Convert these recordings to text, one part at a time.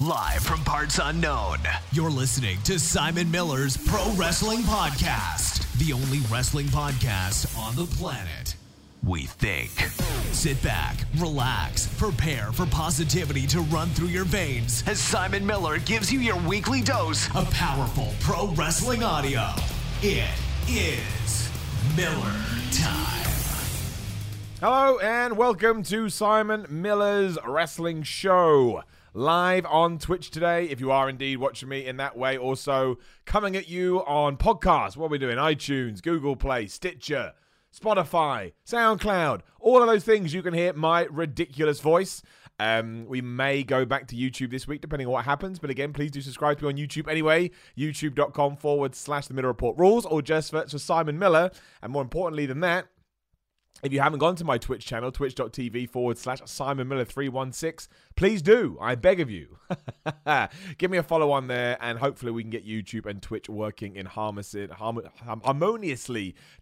Live from parts unknown, you're listening to Simon Miller's Pro Wrestling Podcast, the only wrestling podcast on the planet. We think. Sit back, relax, prepare for positivity to run through your veins as Simon Miller gives you your weekly dose of powerful pro wrestling audio. It is Miller Time. Hello and welcome to Simon Miller's Wrestling Show. Live on Twitch today, if you are indeed watching me in that way. Also, coming at you on podcasts. What are we doing? iTunes, Google Play, Stitcher, Spotify, SoundCloud, all of those things you can hear my ridiculous voice. Um, we may go back to YouTube this week, depending on what happens. But again, please do subscribe to me on YouTube anyway. YouTube.com forward slash the Miller Report rules, or just search for Simon Miller. And more importantly than that, if you haven't gone to my Twitch channel, twitch.tv forward slash Simon Miller 316, please do. I beg of you. Give me a follow on there, and hopefully we can get YouTube and Twitch working in harmoniously,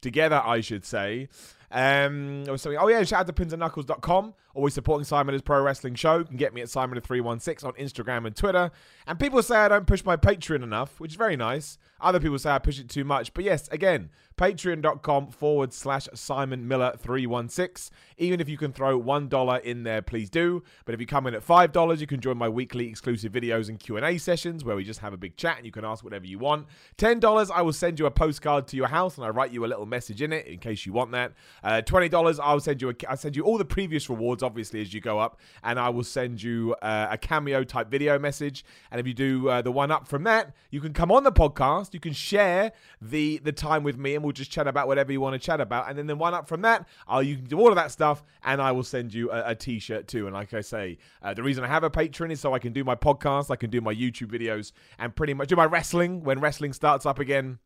together, I should say. Um, or something. Oh yeah, shout out to pinsandknuckles.com. Always supporting Simon's Pro Wrestling Show. You can get me at Simon316 on Instagram and Twitter. And people say I don't push my Patreon enough, which is very nice. Other people say I push it too much. But yes, again, patreon.com forward slash Simon Miller 316. Even if you can throw $1 in there, please do. But if you come in at $5, you can join my weekly exclusive videos and Q&A sessions where we just have a big chat and you can ask whatever you want. $10, I will send you a postcard to your house and I write you a little message in it in case you want that. Uh, $20, I'll send you a, I'll send you all the previous rewards, obviously, as you go up. And I will send you uh, a cameo type video message. And if you do uh, the one up from that, you can come on the podcast. You can share the the time with me and we'll just chat about whatever you want to chat about. And then the one up from that, uh, you can do all of that stuff and I will send you a a t-shirt too. And like I say, uh, the reason I have a Patreon is so I can do my podcast, I can do my YouTube videos, and pretty much do my wrestling when wrestling starts up again.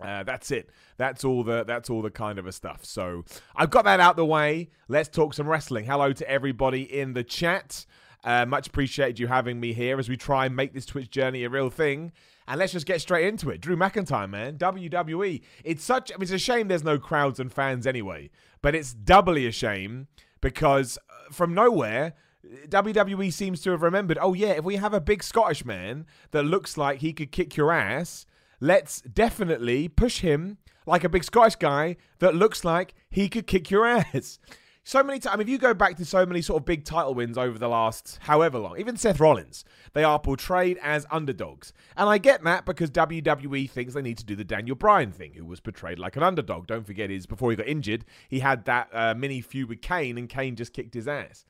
Uh, that's it. That's all the that's all the kind of a stuff. So I've got that out the way. Let's talk some wrestling. Hello to everybody in the chat. Uh, much appreciated you having me here as we try and make this Twitch journey a real thing. And let's just get straight into it. Drew McIntyre, man, WWE. It's such. I mean, it's a shame there's no crowds and fans anyway, but it's doubly a shame because uh, from nowhere. WWE seems to have remembered, oh yeah, if we have a big Scottish man that looks like he could kick your ass, let's definitely push him like a big Scottish guy that looks like he could kick your ass. So many times, if you go back to so many sort of big title wins over the last however long, even Seth Rollins, they are portrayed as underdogs. And I get that because WWE thinks they need to do the Daniel Bryan thing, who was portrayed like an underdog. Don't forget, his before he got injured, he had that uh, mini feud with Kane, and Kane just kicked his ass.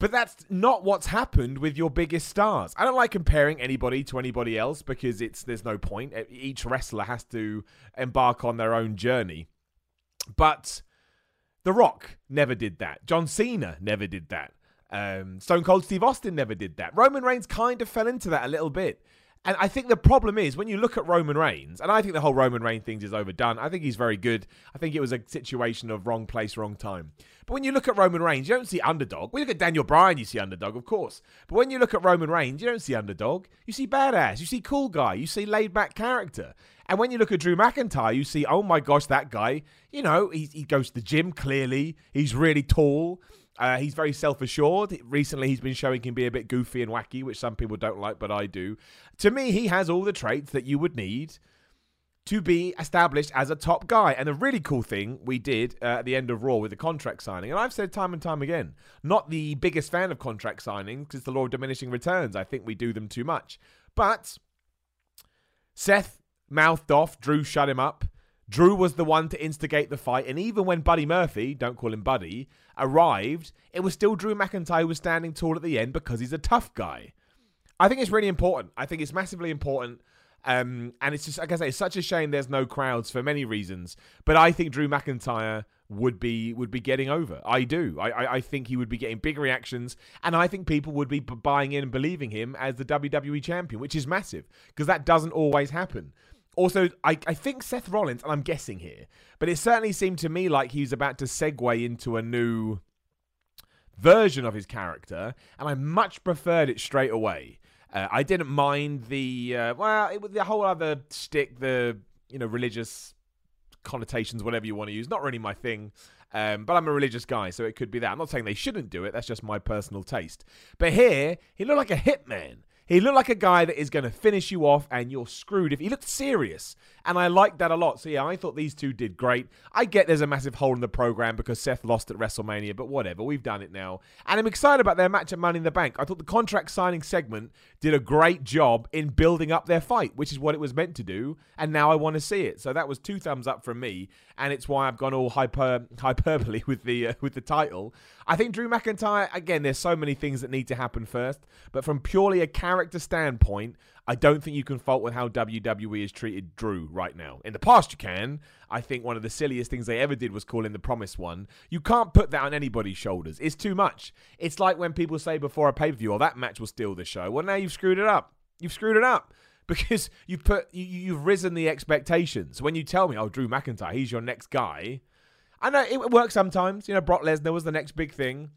But that's not what's happened with your biggest stars. I don't like comparing anybody to anybody else because it's there's no point. Each wrestler has to embark on their own journey. But The Rock never did that. John Cena never did that. Um, Stone Cold Steve Austin never did that. Roman Reigns kind of fell into that a little bit. And I think the problem is when you look at Roman Reigns, and I think the whole Roman Reigns thing is overdone. I think he's very good. I think it was a situation of wrong place, wrong time. But when you look at Roman Reigns, you don't see underdog. When you look at Daniel Bryan, you see underdog, of course. But when you look at Roman Reigns, you don't see underdog. You see badass. You see cool guy. You see laid back character. And when you look at Drew McIntyre, you see, oh my gosh, that guy, you know, he, he goes to the gym clearly. He's really tall. Uh, he's very self assured. Recently, he's been showing can be a bit goofy and wacky, which some people don't like, but I do. To me, he has all the traits that you would need to be established as a top guy. And the really cool thing we did uh, at the end of Raw with the contract signing, and I've said time and time again, not the biggest fan of contract signings because the law of diminishing returns. I think we do them too much. But Seth mouthed off, Drew shut him up. Drew was the one to instigate the fight, and even when Buddy Murphy, don't call him Buddy, arrived, it was still Drew McIntyre was standing tall at the end because he's a tough guy. I think it's really important. I think it's massively important. Um, and it's just, like I say, it's such a shame there's no crowds for many reasons. But I think Drew McIntyre would be would be getting over. I do. I, I, I think he would be getting big reactions, and I think people would be buying in and believing him as the WWE champion, which is massive because that doesn't always happen. Also, I, I think Seth Rollins, and I'm guessing here, but it certainly seemed to me like he was about to segue into a new version of his character, and I much preferred it straight away. Uh, I didn't mind the uh, well, it the whole other stick, the you know religious connotations, whatever you want to use. Not really my thing. Um, but I'm a religious guy, so it could be that. I'm not saying they shouldn't do it. That's just my personal taste. But here, he looked like a hitman. He looked like a guy that is going to finish you off and you're screwed. If he looked serious, and I liked that a lot. So yeah, I thought these two did great. I get there's a massive hole in the program because Seth lost at WrestleMania, but whatever, we've done it now, and I'm excited about their match at Money in the Bank. I thought the contract signing segment did a great job in building up their fight, which is what it was meant to do, and now I want to see it. So that was two thumbs up from me, and it's why I've gone all hyper hyperbole with the uh, with the title. I think Drew McIntyre again. There's so many things that need to happen first, but from purely a character standpoint, I don't think you can fault with how WWE has treated Drew right now. In the past, you can. I think one of the silliest things they ever did was call in the Promised One. You can't put that on anybody's shoulders. It's too much. It's like when people say before a pay per view, "Oh, that match will steal the show." Well, now you've screwed it up. You've screwed it up because you've put you, you've risen the expectations. When you tell me, "Oh, Drew McIntyre, he's your next guy," I know it works sometimes. You know, Brock Lesnar was the next big thing.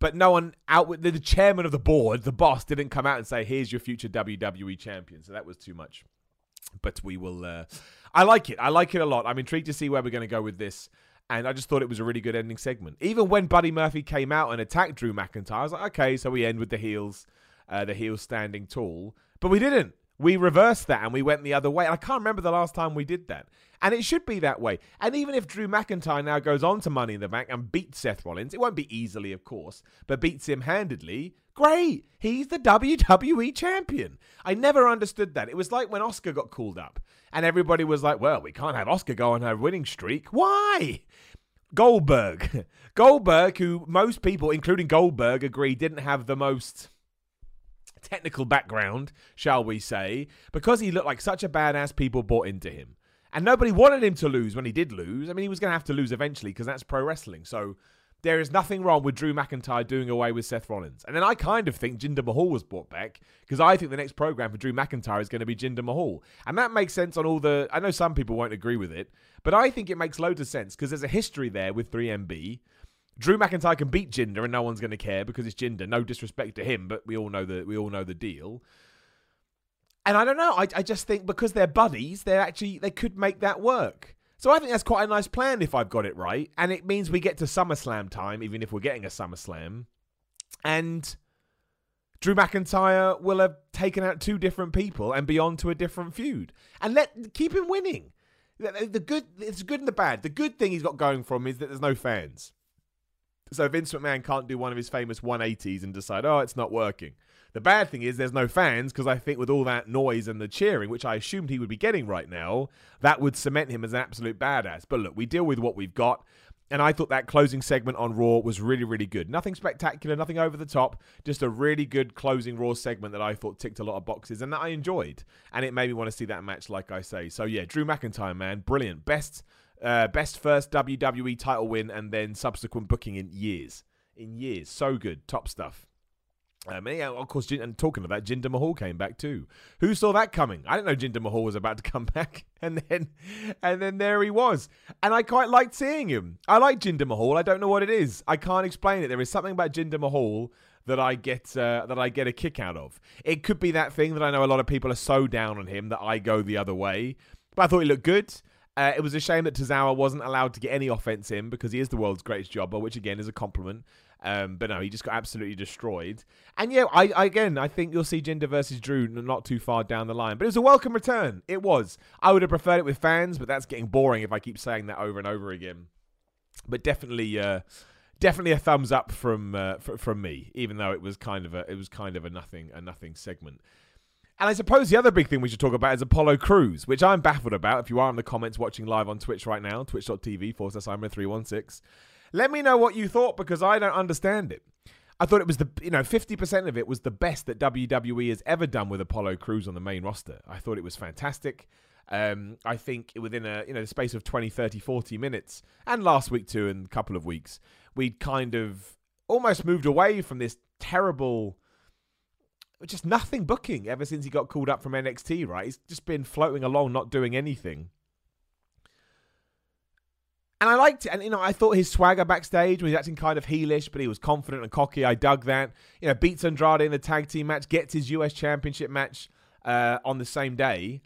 But no one out with the, chairman of the board, the boss, didn't come out and say, "Here's your future WWE champion." So that was too much. But we will. Uh, I like it. I like it a lot. I'm intrigued to see where we're going to go with this. And I just thought it was a really good ending segment. Even when Buddy Murphy came out and attacked Drew McIntyre, I was like, okay, so we end with the heels, uh, the heels standing tall. But we didn't. We reversed that and we went the other way. I can't remember the last time we did that. And it should be that way. And even if Drew McIntyre now goes on to Money in the Bank and beats Seth Rollins, it won't be easily, of course, but beats him handedly, great. He's the WWE champion. I never understood that. It was like when Asuka got called up and everybody was like, well, we can't have Asuka go on her winning streak. Why? Goldberg. Goldberg, who most people, including Goldberg, agree didn't have the most technical background, shall we say, because he looked like such a badass, people bought into him. And nobody wanted him to lose when he did lose. I mean, he was going to have to lose eventually because that's pro wrestling. So there is nothing wrong with Drew McIntyre doing away with Seth Rollins. And then I kind of think Jinder Mahal was brought back because I think the next program for Drew McIntyre is going to be Jinder Mahal. And that makes sense on all the. I know some people won't agree with it, but I think it makes loads of sense because there's a history there with 3MB. Drew McIntyre can beat Jinder and no one's going to care because it's Jinder. No disrespect to him, but we all know the we all know the deal. And I don't know. I, I just think because they're buddies, they're actually they could make that work. So I think that's quite a nice plan if I've got it right. And it means we get to SummerSlam time, even if we're getting a SummerSlam. And Drew McIntyre will have taken out two different people and be on to a different feud. And let keep him winning. The, good it's good and the bad. The good thing he's got going for him is that there's no fans. So Vince McMahon can't do one of his famous 180s and decide, oh, it's not working. The bad thing is there's no fans because I think with all that noise and the cheering, which I assumed he would be getting right now, that would cement him as an absolute badass. But look, we deal with what we've got. And I thought that closing segment on Raw was really, really good. Nothing spectacular, nothing over the top, just a really good closing Raw segment that I thought ticked a lot of boxes and that I enjoyed. And it made me want to see that match, like I say. So yeah, Drew McIntyre, man, brilliant. Best, uh, best first WWE title win and then subsequent booking in years. In years, so good, top stuff. Um, and yeah, of course, and talking of that, Jinder Mahal came back too. Who saw that coming? I didn't know Jinder Mahal was about to come back, and then, and then there he was. And I quite liked seeing him. I like Jinder Mahal. I don't know what it is. I can't explain it. There is something about Jinder Mahal that I get uh, that I get a kick out of. It could be that thing that I know a lot of people are so down on him that I go the other way. But I thought he looked good. Uh, it was a shame that Tozawa wasn't allowed to get any offense in because he is the world's greatest jobber, which again is a compliment. Um, but no, he just got absolutely destroyed. And yeah, I, I, again, I think you'll see Jinder versus Drew not too far down the line. But it was a welcome return. It was. I would have preferred it with fans, but that's getting boring if I keep saying that over and over again. But definitely, uh, definitely a thumbs up from uh, from me, even though it was kind of a it was kind of a nothing a nothing segment. And I suppose the other big thing we should talk about is Apollo Crews, which I'm baffled about. If you are in the comments watching live on Twitch right now, twitch.tv forward slash 316 let me know what you thought because I don't understand it. I thought it was the you know 50% of it was the best that WWE has ever done with Apollo Crews on the main roster. I thought it was fantastic. Um, I think within a you know the space of 20, 30, 40 minutes, and last week too, and a couple of weeks, we'd kind of almost moved away from this terrible, just nothing booking ever since he got called up from NXT. Right, he's just been floating along, not doing anything. And I liked it. And, you know, I thought his swagger backstage was acting kind of heelish, but he was confident and cocky. I dug that. You know, beats Andrade in the tag team match, gets his US Championship match uh, on the same day.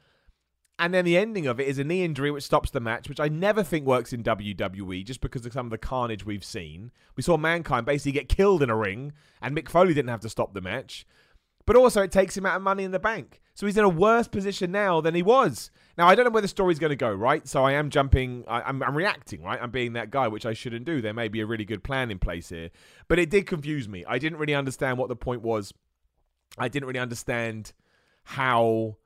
And then the ending of it is a knee injury which stops the match, which I never think works in WWE just because of some of the carnage we've seen. We saw Mankind basically get killed in a ring, and Mick Foley didn't have to stop the match. But also, it takes him out of money in the bank. So he's in a worse position now than he was. Now, I don't know where the story's going to go, right? So I am jumping, I, am reacting, right? I'm being that guy, which I shouldn't do. There may be a really good plan in place here. But it did confuse me. I didn't really understand what the point was. I didn't really understand how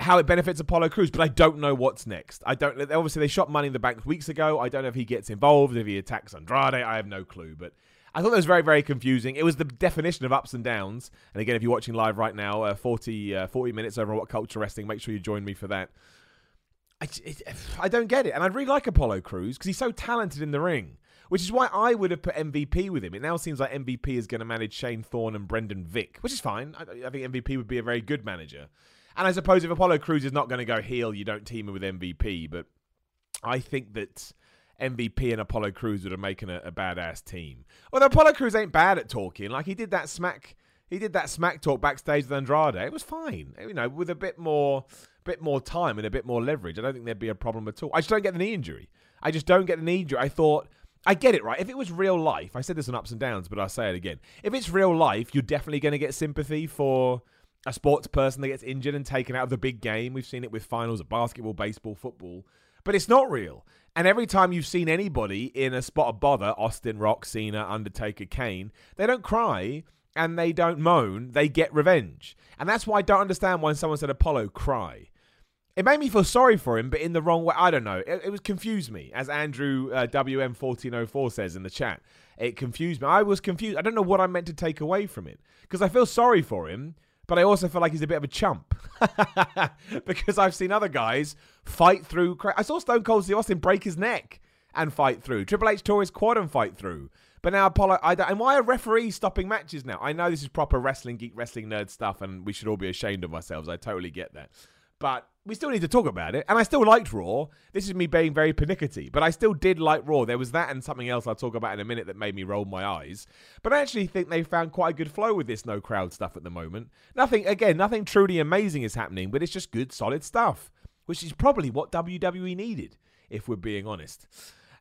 how it benefits Apollo Crews, but I don't know what's next. I don't. Obviously, they shot Money in the Bank weeks ago. I don't know if he gets involved, if he attacks Andrade. I have no clue. But I thought that was very, very confusing. It was the definition of ups and downs. And again, if you're watching live right now, uh, 40, uh, 40 minutes over on What Culture Wrestling, make sure you join me for that. I, it, I don't get it. And I really like Apollo Crews because he's so talented in the ring, which is why I would have put MVP with him. It now seems like MVP is going to manage Shane Thorne and Brendan Vink, which is fine. I, I think MVP would be a very good manager. And I suppose if Apollo Crews is not going to go heel, you don't team him with MVP. But I think that MVP and Apollo Crews would have making a, a badass team. Although Apollo Crews ain't bad at talking. Like he did that smack he did that smack talk backstage with Andrade. It was fine. You know, with a bit more bit more time and a bit more leverage. I don't think there'd be a problem at all. I just don't get the knee injury. I just don't get the knee injury. I thought I get it right. If it was real life, I said this on ups and downs, but I'll say it again. If it's real life, you're definitely going to get sympathy for a sports person that gets injured and taken out of the big game. We've seen it with finals of basketball, baseball, football. But it's not real. And every time you've seen anybody in a spot of bother, Austin, Rock, Cena, Undertaker, Kane, they don't cry and they don't moan, they get revenge. And that's why I don't understand why someone said Apollo cry. It made me feel sorry for him, but in the wrong way. I don't know. It, it was confused me, as Andrew uh, WM1404 says in the chat. It confused me. I was confused. I don't know what I meant to take away from it because I feel sorry for him, but I also feel like he's a bit of a chump because I've seen other guys fight through. I saw Stone Cold Steve Austin break his neck and fight through. Triple H tore his quad and fight through. But now Apollo, I don't, and why are referees stopping matches now? I know this is proper wrestling geek, wrestling nerd stuff, and we should all be ashamed of ourselves. I totally get that. But we still need to talk about it. And I still liked Raw. This is me being very pernickety, but I still did like Raw. There was that and something else I'll talk about in a minute that made me roll my eyes. But I actually think they found quite a good flow with this no crowd stuff at the moment. Nothing, again, nothing truly amazing is happening, but it's just good, solid stuff, which is probably what WWE needed, if we're being honest.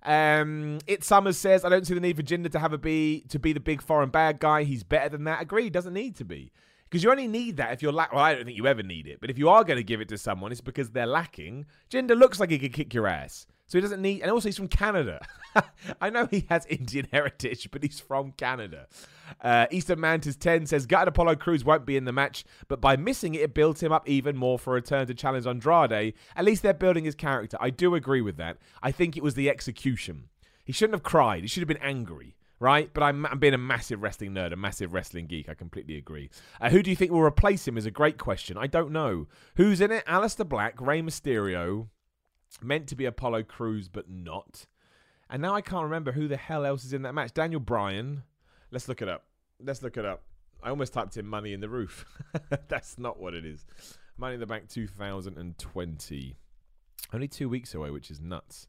Um, it Summers says, I don't see the need for Jinder to have a be to be the big foreign bad guy. He's better than that. Agreed, doesn't need to be. Because you only need that if you're lack. Well, I don't think you ever need it. But if you are going to give it to someone, it's because they're lacking. Jinder looks like he could kick your ass. So he doesn't need. And also, he's from Canada. I know he has Indian heritage, but he's from Canada. Uh, Eastern Mantis 10 says Gutted Apollo Crews won't be in the match, but by missing it, it builds him up even more for a return to challenge Andrade. At least they're building his character. I do agree with that. I think it was the execution. He shouldn't have cried. He should have been angry right? But I'm, I'm, being a massive wrestling nerd, a massive wrestling geek. I completely agree. Uh, who do you think will replace him is a great question. I don't know. Who's in it? Aleister Black, Rey Mysterio, meant to be Apollo Crews, but not. And now I can't remember who the hell else is in that match. Daniel Bryan. Let's look it up. Let's look it up. I almost typed in Money in the Roof. That's not what it is. Money in the Bank 2020. Only two weeks away, which is nuts.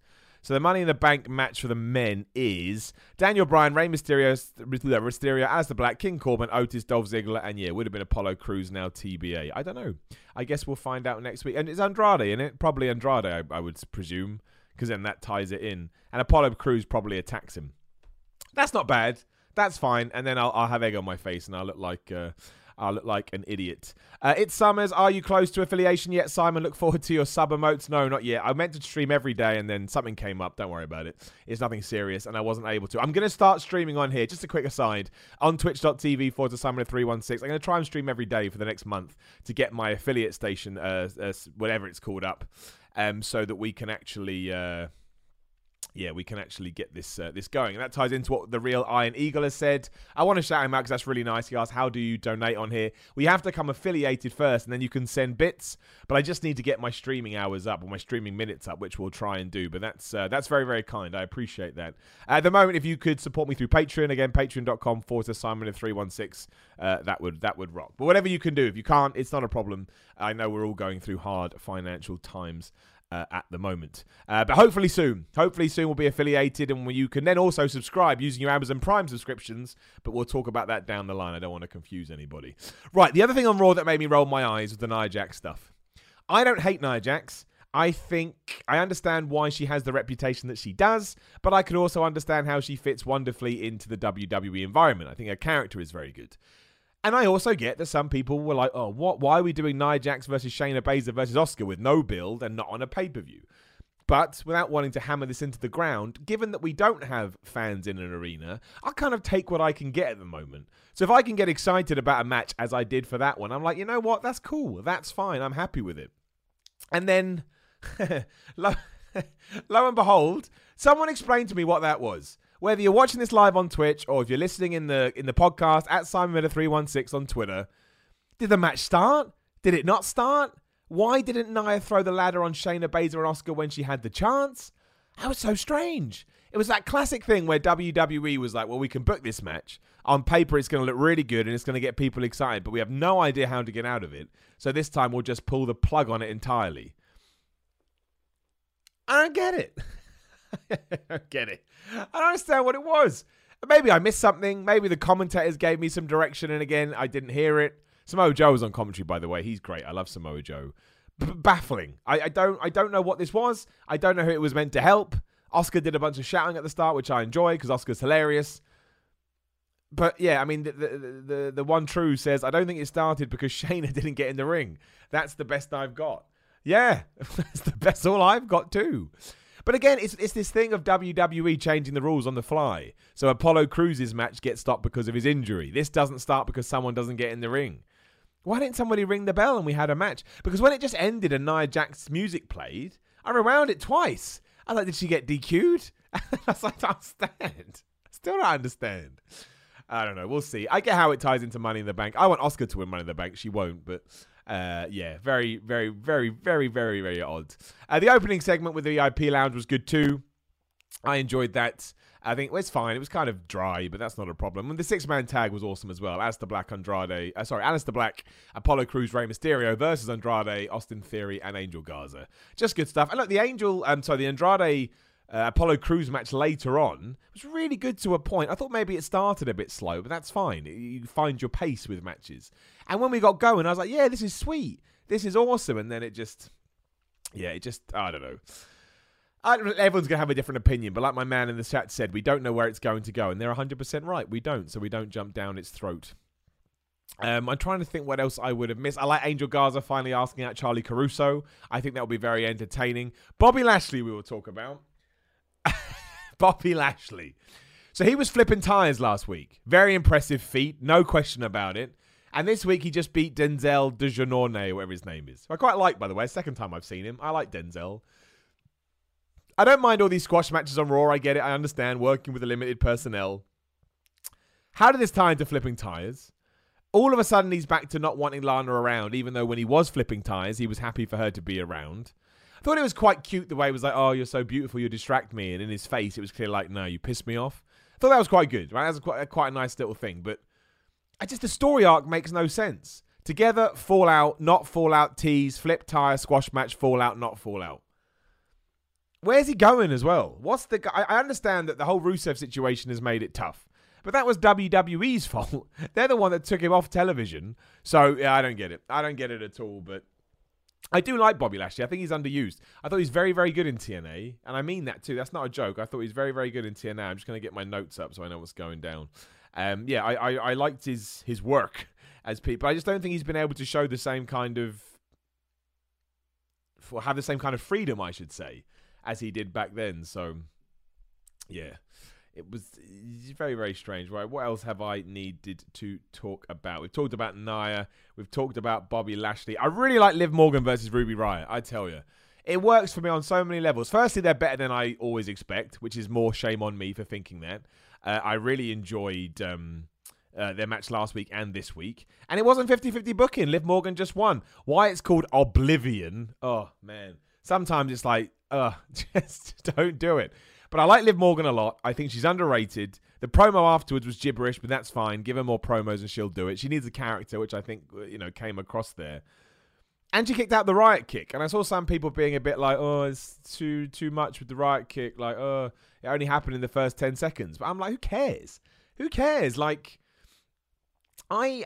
So the Money in the Bank match for the men is Daniel Bryan, Rey Mysterio, Mysterio, Aleister Black, King Corbin, Otis, Dolph Ziggler, and yeah, would have been Apollo Crews now TBA. I don't know. I guess we'll find out next week. And it's Andrade in it, probably Andrade, I, I would presume, because then that ties it in. And Apollo Crews probably attacks him. That's not bad. That's fine. And then I'll, I'll have egg on my face and I'll look like. Uh, I look like an idiot. Uh, it's Summers. Are you close to affiliation yet, Simon? Look forward to your sub emotes. No, not yet. I meant to stream every day and then something came up. Don't worry about it. It's nothing serious and I wasn't able to. I'm going to start streaming on here. Just a quick aside on twitch.tv forward to Simon316. I'm going to try and stream every day for the next month to get my affiliate station, uh, uh, whatever it's called, up um, so that we can actually. Yeah, we can actually get this uh, this going. And that ties into what the real Iron Eagle has said. I want to shout him out because that's really nice. He asked, "How do you donate on here?" We have to come affiliated first, and then you can send bits. But I just need to get my streaming hours up or my streaming minutes up, which we'll try and do. But that's uh, that's very very kind. I appreciate that. At the moment, if you could support me through Patreon again, patreon.com forward to Simon three one six, uh, that would that would rock. But whatever you can do, if you can't, it's not a problem. I know we're all going through hard financial times uh, at the moment. Uh, but hopefully soon, hopefully soon we'll be affiliated and you can then also subscribe using your Amazon Prime subscriptions. But we'll talk about that down the line. I don't want to confuse anybody. Right, the other thing on Raw that made me roll my eyes was the Nia Jax stuff. I don't hate Nia Jax. I think I understand why she has the reputation that she does, but I can also understand how she fits wonderfully into the WWE environment. I think her character is very good. And I also get that some people were like, oh, what? Why are we doing Nia Jax versus Shayna Baszler versus Asuka with no build and not on a pay per view? But without wanting to hammer this into the ground, given that we don't have fans in an arena, I'll kind of take what I can get at the moment. So if I can get excited about a match as I did for that one, I'm like, you know what? That's cool. That's fine. I'm happy with it. And then, lo, lo and behold, someone explained to me what that was. Whether you're watching this live on Twitch or if you're listening in the in the podcast at Simon Miller 316 on Twitter, did the match start? Did it not start? Why didn't Nia throw the ladder on Shayna Baszler and Asuka when she had the chance? That was so strange. It was that classic thing where WWE was like, well, we can book this match. On paper, it's going to look really good and it's going to get people excited, but we have no idea how to get out of it. So this time, we'll just pull the plug on it entirely. I don't get it. Get it. I don't understand what it was. Maybe I missed something. Maybe the commentators gave me some direction, and again, I didn't hear it. Samoa Joe was on commentary, by the way. He's great. I love Samoa Joe. B- baffling. I, I don't. I don't know what this was. I don't know who it was meant to help. Asuka did a bunch of shouting at the start, which I enjoy because Asuka's hilarious. But yeah, I mean, the, the, the the one true says I don't think it started because Shayna didn't get in the ring. That's the best I've got. Yeah, that's the best all I've got too. But again, it's it's this thing of WWE changing the rules on the fly. So Apollo Crews's match gets stopped because of his injury. This doesn't start because someone doesn't get in the ring. Why didn't somebody ring the bell and we had a match? Because when it just ended and Nia Jax's music played, I rewound it twice. I was like, did she get DQ'd? I was like, I understand. Still don't understand. I don't know. We'll see. I get how it ties into Money in the Bank. I want Asuka to win Money in the Bank. She won't, but uh, yeah, very, very, very, very, very, very odd. Uh, the opening segment with the VIP lounge was good too. I enjoyed that. I think it was fine. It was kind of dry, but that's not a problem. And the six man tag was awesome as well. Aleister Black, Andrade, uh, sorry, Aleister Black, Apollo Crews, Rey Mysterio versus Andrade, Austin Theory, and Angel Garza. Just good stuff. And look, the Angel, um, sorry, the Andrade uh, Apollo Crews match later on was really good to a point. I thought maybe it started a bit slow, but that's fine. You find your pace with matches. And when we got going, I was like, yeah, this is sweet. This is awesome. And then it just, yeah, it just, I don't know. I everyone's going to have a different opinion, but like my man in the chat said, we don't know where it's going to go. And they're 100% right. We don't, so we don't jump down its throat. Um, I'm trying to think what else I would have missed. I like Angel Garza finally asking out Charlie Caruso. I think that will be very entertaining. Bobby Lashley, we will talk about. Bobby Lashley. So he was flipping tires last week. Very impressive feat, no question about it. And this week he just beat Denzel Dejournette, whatever his name is. I quite like, by the way. Second time I've seen him. I like Denzel. I don't mind all these squash matches on Raw. I get it. I understand working with a limited personnel. How did this tie into flipping tires? All of a sudden, he's back to not wanting Lana around, even though when he was flipping tires, he was happy for her to be around. I thought it was quite cute the way it was like, "Oh, you're so beautiful, you distract me," and in his face, it was clear like, "No, you pissed me off." I thought that was quite good. Right, that's quite a, quite a nice little thing, but I just the story arc makes no sense. Together, Fallout, not Fallout, tease, flip tire, squash match, Fallout, not Fallout. Where's he going as well? What's the? I understand that the whole Rusev situation has made it tough, but that was WWE's fault. They're the one that took him off television. So yeah, I don't get it. I don't get it at all. But I do like Bobby Lashley. I think he's underused. I thought he's very, very good in TNA, and I mean that too. That's not a joke. I thought he's very, very good in TNA. I'm just going to get my notes up so I know what's going down. Um, yeah, I, I, I liked his his work as people. I just don't think he's been able to show the same kind of, have the same kind of freedom, I should say, as he did back then. So, yeah it was very very strange right what else have i needed to talk about we've talked about Nia we've talked about bobby lashley i really like liv morgan versus ruby riott i tell you it works for me on so many levels firstly they're better than i always expect which is more shame on me for thinking that uh, i really enjoyed um, uh, their match last week and this week. And it wasn't 50 50 booking. Liv Morgan just won. Why it's called Oblivion? Oh, man. Sometimes it's like, uh, just don't do it. But I like Liv Morgan a lot. I think she's underrated. The promo afterwards was gibberish, but that's fine. Give her more promos and she'll do it. She needs a character, which I think you know came across there. And she kicked out the riot kick, and I saw some people being a bit like, "Oh, it's too too much with the riot kick." Like, "Oh, it only happened in the first ten seconds." But I'm like, who cares? Who cares? Like, I,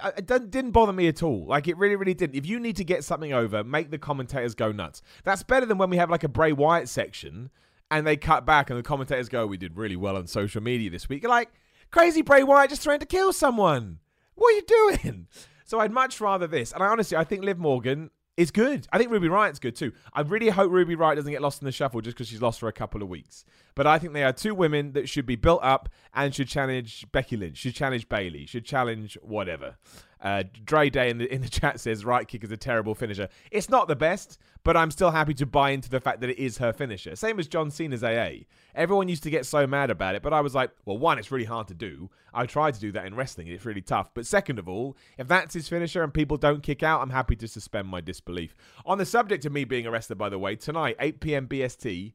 I it didn't bother me at all. Like it really, really didn't. If you need to get something over, make the commentators go nuts. That's better than when we have like a Bray Wyatt section and they cut back and the commentators go, "We did really well on social media this week." You're like, crazy Bray Wyatt just trying to kill someone. What are you doing? So I'd much rather this. And I honestly, I think Liv Morgan is good. I think Ruby Riott's good too. I really hope Ruby Riott doesn't get lost in the shuffle just because she's lost for a couple of weeks. But I think they are two women that should be built up and should challenge Becky Lynch, should challenge Bayley, should challenge whatever. Uh, Dre Day in the in the chat says right kick is a terrible finisher. It's not the best, but I'm still happy to buy into the fact that it is her finisher. Same as John Cena's AA. Everyone used to get so mad about it, but I was like, well, one, it's really hard to do. I tried to do that in wrestling, it's really tough. But second of all, if that's his finisher and people don't kick out, I'm happy to suspend my disbelief. On the subject of me being arrested, by the way, tonight, 8 p.m. BST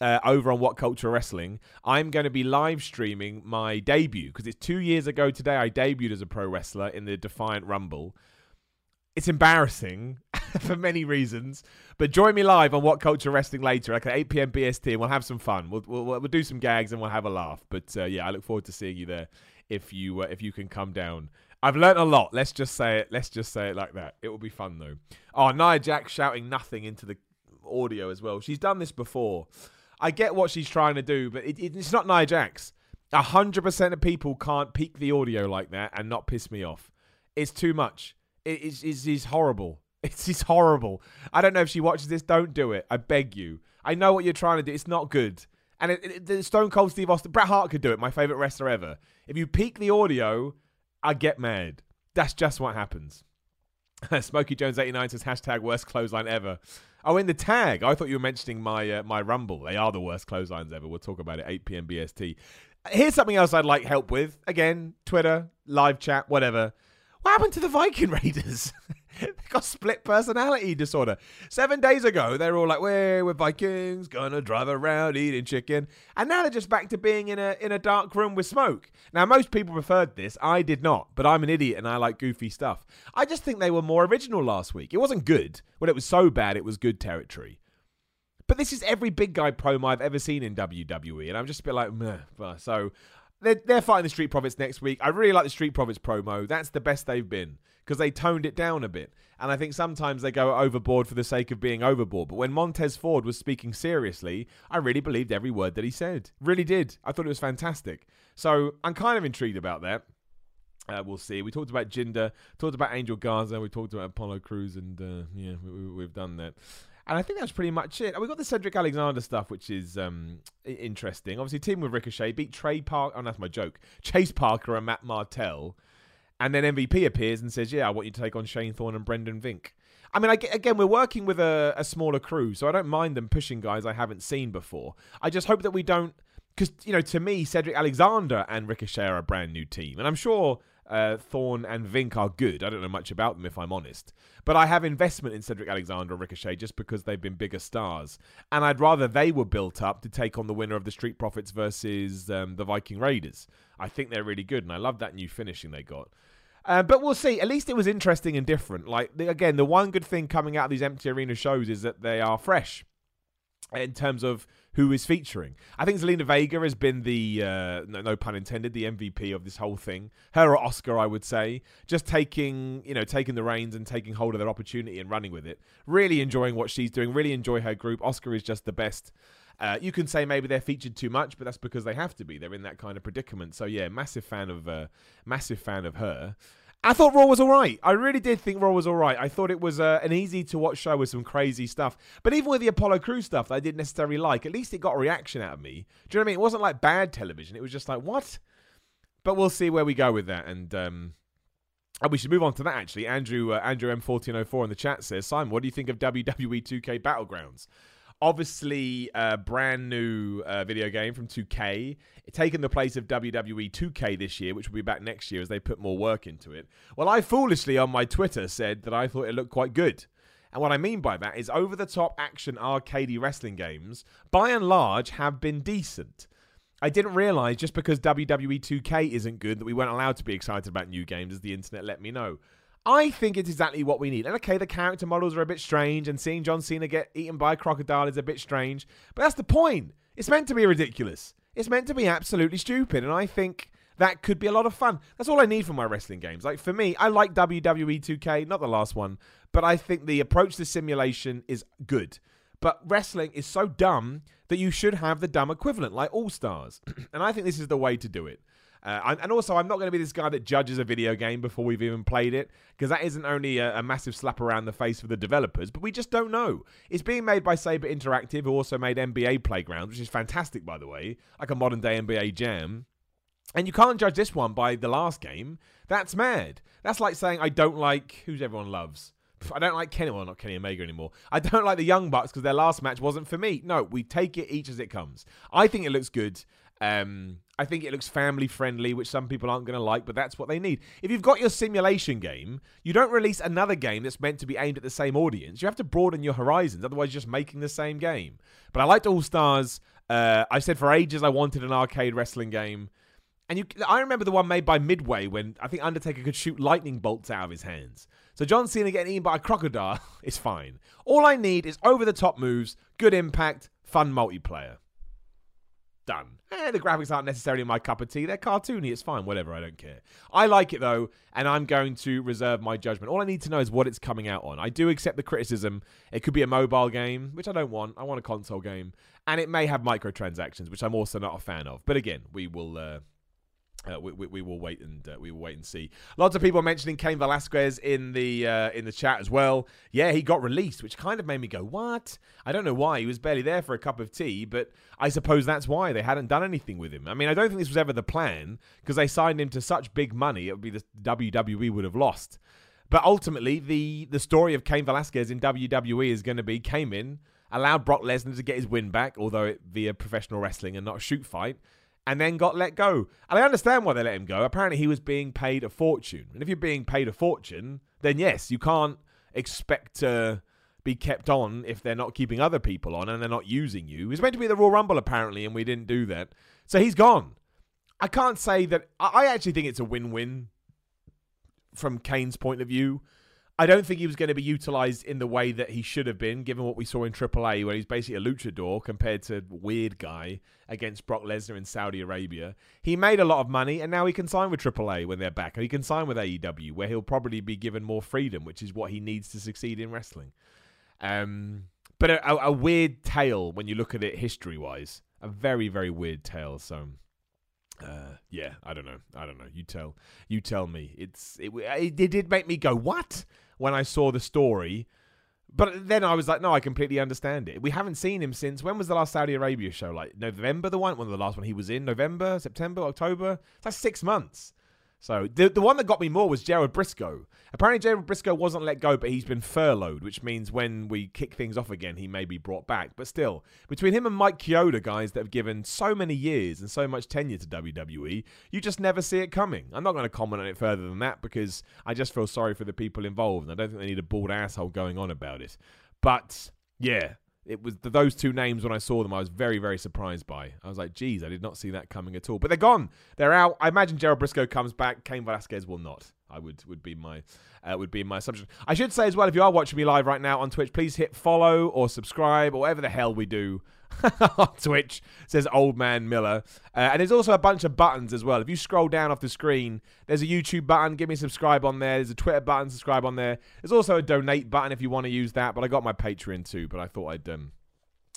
uh, over on What Culture Wrestling, I'm going to be live streaming my debut because it's two years ago today. I debuted as a pro wrestler in the Defiant Rumble. It's embarrassing for many reasons, but join me live on What Culture Wrestling later, like at 8 p.m. BST, and we'll have some fun. We'll we'll, we'll do some gags and we'll have a laugh. But uh, yeah, I look forward to seeing you there if you uh, if you can come down. I've learned a lot. Let's just say it. Let's just say it like that. It will be fun though. Oh, Nia Jax shouting nothing into the audio as well. She's done this before. I get what she's trying to do, but it, it, it's not Nia Jax. A hundred percent of people can't peak the audio like that and not piss me off. It's too much. It is it, it's horrible. It's, it's horrible. I don't know if she watches this. Don't do it. I beg you. I know what you're trying to do. It's not good. And it, it, Stone Cold Steve Austin, Bret Hart could do it. My favorite wrestler ever. If you peak the audio, I get mad. That's just what happens. Smokey Jones 89 says hashtag worst clothesline ever. Oh, in the tag, I thought you were mentioning my uh, my Rumble. They are the worst clotheslines ever. We'll talk about it 8 p.m. BST. Here's something else I'd like help with. Again, Twitter, live chat, whatever. What happened to the Viking Raiders? they got split personality disorder. Seven days ago, they were all like, "We're we're Vikings, gonna drive around eating chicken," and now they're just back to being in a in a dark room with smoke. Now, most people preferred this. I did not, but I'm an idiot and I like goofy stuff. I just think they were more original last week. It wasn't good. When it was so bad, it was good territory. But this is every big guy promo I've ever seen in WWE, and I'm just a bit like, meh. So they're, they're fighting the Street Profits next week. I really like the Street Profits promo. That's the best they've been because they toned it down a bit. And I think sometimes they go overboard for the sake of being overboard. But when Montez Ford was speaking seriously, I really believed every word that he said. Really did. I thought it was fantastic. So I'm kind of intrigued about that. Uh, we'll see. We talked about Jinder, talked about Angel Garza, we talked about Apollo Crews, and uh, yeah, we, have done that. And I think that's pretty much it. We got the Cedric Alexander stuff, which is um, interesting. Obviously, team with Ricochet beat Trey Park. Oh, that's my joke. Chase Parker and Matt Martel, and then MVP appears and says, "Yeah, I want you to take on Shane Thorne and Brendan Vink." I mean, I, again, we're working with a, a smaller crew, so I don't mind them pushing guys I haven't seen before. I just hope that we don't, because you know, to me, Cedric Alexander and Ricochet are a brand new team, and I'm sure uh, Thorne and Vink are good. I don't know much about them if I'm honest. But I have investment in Cedric Alexander and Ricochet just because they've been bigger stars. And I'd rather they were built up to take on the winner of the Street Profits versus um, the Viking Raiders. I think they're really good, and I love that new finishing they got. Uh, but we'll see. At least it was interesting and different. Like the, again, the one good thing coming out of these empty arena shows is that they are fresh in terms of who is featuring. I think Zelina Vega has been the, uh, no, no, pun intended, the MVP of this whole thing. Her or Asuka, I would say, just taking, you know, taking the reins and taking hold of their opportunity and running with it. Really enjoying what she's doing. Really enjoy her group. Asuka is just the best. Uh, you can say maybe they're featured too much, but that's because they have to be. They're in that kind of predicament. So yeah, massive fan of, uh, massive fan of her. I thought Raw was all right. I really did think Raw was all right. I thought it was uh, an easy to watch show with some crazy stuff. But even with the Apollo Crew stuff that I didn't necessarily like, at least it got a reaction out of me. Do you know what I mean? It wasn't like bad television. It was just like, what? But we'll see where we go with that. And um, and we should move on to that actually. Andrew uh, Andrew M1404 in the chat says, Simon, what do you think of WWE 2K Battlegrounds? Obviously, a brand new uh, video game from 2K, taking the place of WWE 2K this year, which will be back next year as they put more work into it. Well, I foolishly on my Twitter said that I thought it looked quite good. And what I mean by that is over the top action arcade wrestling games, by and large, have been decent. I didn't realize just because WWE 2K isn't good that we weren't allowed to be excited about new games, as the internet let me know. I think it's exactly what we need. And okay, the character models are a bit strange, and seeing John Cena get eaten by a crocodile is a bit strange, but that's the point. It's meant to be ridiculous. It's meant to be absolutely stupid. And I think that could be a lot of fun. That's all I need from my wrestling games. Like for me, I like WWE 2K, not the last one, but I think the approach to simulation is good. But wrestling is so dumb that you should have the dumb equivalent, like All Stars. and I think this is the way to do it. Uh, and also, I'm not going to be this guy that judges a video game before we've even played it, because that isn't only a, a, massive slap around the face for the developers, but we just don't know. It's being made by Saber Interactive, who also made NBA Playground, which is fantastic, by the way, like a modern day NBA Jam. And you can't judge this one by the last game. That's mad. That's like saying I don't like who's everyone loves. I don't like Kenny, well, not Kenny Omega anymore. I don't like the Young Bucks because their last match wasn't for me. No, we take it each as it comes. I think it looks good. Um, I think it looks family friendly, which some people aren't going to like, but that's what they need. If you've got your simulation game, you don't release another game that's meant to be aimed at the same audience. You have to broaden your horizons, otherwise, you're just making the same game. But I liked All Stars. Uh, I said for ages I wanted an arcade wrestling game. And you, I remember the one made by Midway when I think Undertaker could shoot lightning bolts out of his hands. So John Cena getting eaten by a crocodile is fine. All I need is over the top moves, good impact, fun multiplayer. Done. Eh, the graphics aren't necessarily my cup of tea. They're cartoony. It's fine. Whatever. I don't care. I like it though, and I'm going to reserve my judgment. All I need to know is what it's coming out on. I do accept the criticism. It could be a mobile game, which I don't want. I want a console game, and it may have microtransactions, which I'm also not a fan of. But again, we will. Uh, uh, we, we, we, will wait and uh, we will wait and see. Lots of people mentioning Cain Velasquez in the uh, in the chat as well. Yeah, he got released, which kind of made me go, "What?" I don't know why. He was barely there for a cup of tea, but I suppose that's why they hadn't done anything with him. I mean, I don't think this was ever the plan because they signed him to such big money; it would be the WWE would have lost. But ultimately, the the story of Cain Velasquez in WWE is going to be came in, allowed Brock Lesnar to get his win back, although it via professional wrestling and not a shoot fight and then got let go. And I understand why they let him go. Apparently, he was being paid a fortune. And if you're being paid a fortune, then yes, you can't expect to be kept on if they're not keeping other people on and they're not using you. He was meant to be the Royal Rumble, apparently, and we didn't do that. So he's gone. I can't say that. I actually think it's a win win from Cain's point of view. I don't think he was going to be utilized in the way that he should have been, given what we saw in AAA, where he's basically a luchador compared to weird guy against Brock Lesnar in Saudi Arabia. He made a lot of money, and now he can sign with AAA when they're back, and he can sign with AEW, where he'll probably be given more freedom, which is what he needs to succeed in wrestling. Um, but a, a, weird tale when you look at it history wise, a very very weird tale. So uh, yeah, I don't know. I don't know. You tell. You tell me. It's it, it, it did make me go what when I saw the story. But then I was like, no, I completely understand it. We haven't seen him since when was the last Saudi Arabia show? Like November, the one, one of the last one he was in November, September, October. It's like six months. So the the one that got me more was Gerald Briscoe. Apparently, Gerald Briscoe wasn't let go, but he's been furloughed, which means when we kick things off again, he may be brought back. But still, between him and Mike Chioda, guys that have given so many years and so much tenure to WWE, you just never see it coming. I'm not going to comment on it further than that because I just feel sorry for the people involved, and I don't think they need a bald asshole going on about it. But yeah, it was those two names when I saw them, I was very, very surprised by. I was like, geez, I did not see that coming at all. But they're gone. They're out. I imagine Gerald Briscoe comes back. Cain Velasquez will not. I would would be my uh, would be my assumption. I should say as well, if you are watching me live right now on Twitch, please hit follow or subscribe or whatever the hell we do on Twitch. Says Old Man Miller, uh, and there's also a bunch of buttons as well. If you scroll down off the screen, there's a YouTube button. Give me subscribe on there. There's a Twitter button. Subscribe on there. There's also a donate button if you want to use that. But I got my Patreon too. But I thought I'd um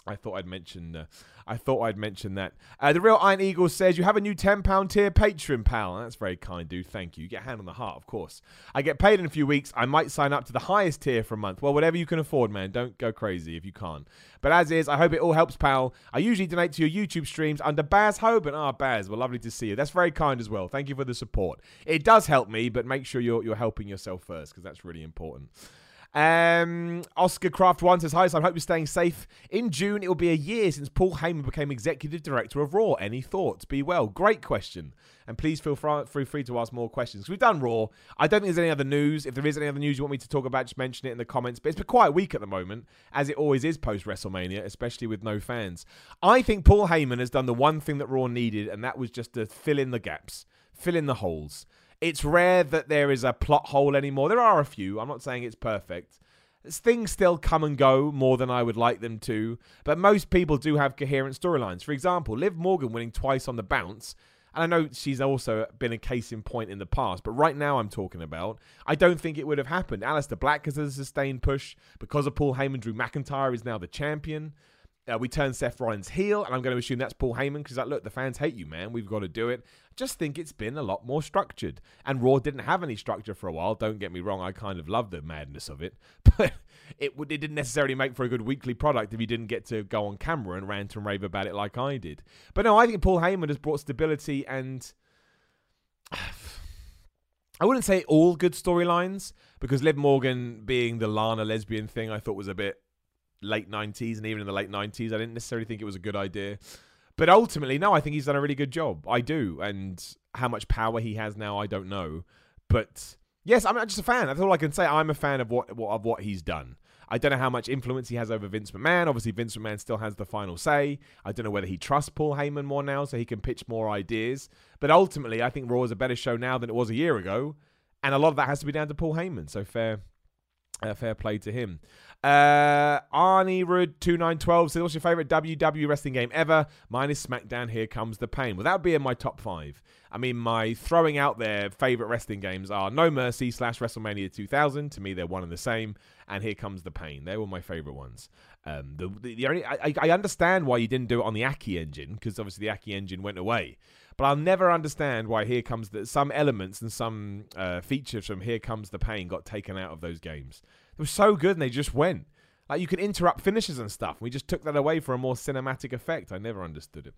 I thought I'd mention. Uh, I thought I'd mention that. Uh, the real Iron Eagle says you have a new ten pound tier Patreon, pal. That's very kind, dude. Thank you. you. Get a hand on the heart, of course. I get paid in a few weeks. I might sign up to the highest tier for a month. Well, whatever you can afford, man. Don't go crazy if you can't. But as is, I hope it all helps, pal. I usually donate to your YouTube streams under Baz Hoban. Ah, oh, Baz, well, lovely to see you. That's very kind as well. Thank you for the support. It does help me, but make sure you're you're helping yourself first because that's really important. Um, Oscar Craft One says, Hi, so I hope you're staying safe. In June, it will be a year since Paul Heyman became executive director of Raw. Any thoughts? Be well. Great question. And please feel free, free to ask more questions. We've done Raw. I don't think there's any other news. If there is any other news you want me to talk about, just mention it in the comments. But it's been quite a week at the moment, as it always is post WrestleMania, especially with no fans. I think Paul Heyman has done the one thing that Raw needed, and that was just to fill in the gaps, fill in the holes. It's rare that there is a plot hole anymore. There are a few. I'm not saying it's perfect. Things still come and go more than I would like them to, but most people do have coherent storylines. For example, Liv Morgan winning twice on the bounce. And I know she's also been a case in point in the past, but right now I'm talking about, I don't think it would have happened. Aleister Black has a sustained push because of Paul Heyman. Drew McIntyre is now the champion. Uh, we turn Seth Rollins heel, and I'm going to assume that's Paul Heyman because, like, look, the fans hate you, man. We've got to do it. Just think it's been a lot more structured. And Raw didn't have any structure for a while. Don't get me wrong, I kind of love the madness of it, but it, it didn't necessarily make for a good weekly product if you didn't get to go on camera and rant and rave about it like I did. But no, I think Paul Heyman has brought stability and. I wouldn't say all good storylines because Liv Morgan being the Lana lesbian thing I thought was a bit late 90s and even in the late 90s I didn't necessarily think it was a good idea. But ultimately no, I think he's done a really good job. I do and how much power he has now I don't know. But yes, I'm just a fan. That's all I can say. I'm a fan of what, of what he's done. I don't know how much influence he has over Vince McMahon. Obviously, Vince McMahon still has the final say. I don't know whether he trusts Paul Heyman more now so he can pitch more ideas. But ultimately, I think Raw is a better show now than it was a year ago. And a lot of that has to be down to Paul Heyman. So fair, uh, fair play to him. Uh, Arnie Rudd two nine twelve says, "What's your favorite WWE wrestling game ever?" Mine is SmackDown. Here comes the pain. Well, that would be in my top five. I mean, my throwing out there favorite wrestling games are No Mercy slash WrestleMania 2000. To me, they're one and the same. And Here Comes the Pain. They were my favorite ones. Um, the, the, the only, I, I understand why you didn't do it on the Aki engine because obviously the Aki engine went away. But I'll never understand why Here Comes the some elements and some uh, features from Here Comes the Pain got taken out of those games. They were so good and they just went. Like you could interrupt finishes and stuff. We just took that away for a more cinematic effect. I never understood it.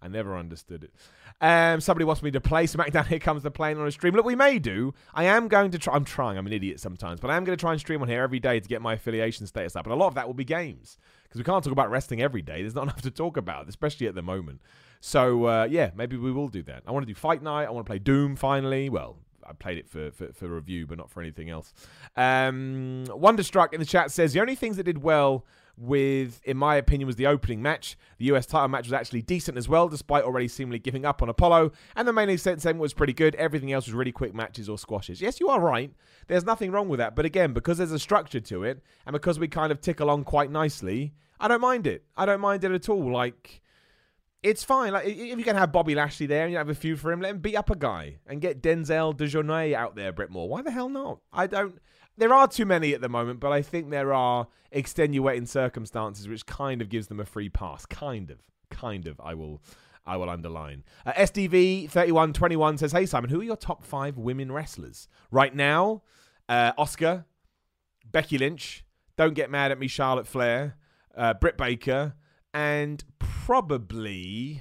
I never understood it. Um, somebody wants me to play SmackDown. Here comes the Pain on a stream. Look, we may do. I am going to try. I'm trying. I'm an idiot sometimes, but I am going to try and stream on here every day to get my affiliation status up. And a lot of that will be games because we can't talk about wrestling every day. There's not enough to talk about, especially at the moment. So uh, yeah, maybe we will do that. I want to do Fight Night. I want to play Doom finally. Well, I played it for, for, for review, but not for anything else. Um, Wonderstruck in the chat says the only things that did well with, in my opinion, was the opening match. The US title match was actually decent as well, despite already seemingly giving up on Apollo. And the main event segment was pretty good. Everything else was really quick matches or squashes. Yes, you are right. There's nothing wrong with that. But again, because there's a structure to it, and because we kind of tick along quite nicely, I don't mind it. I don't mind it at all. Like it's fine. Like if you can have Bobby Lashley there and you have a few for him, let him beat up a guy and get Denzel Dejournette out there a bit more. Why the hell not? I don't. There are too many at the moment, but I think there are extenuating circumstances which kind of gives them a free pass. Kind of, kind of. I will, I will underline. Uh, SDV thirty one twenty one says, "Hey Simon, who are your top five women wrestlers right now? Uh, Asuka, Becky Lynch. Don't get mad at me, Charlotte Flair, uh, Britt Baker." and probably.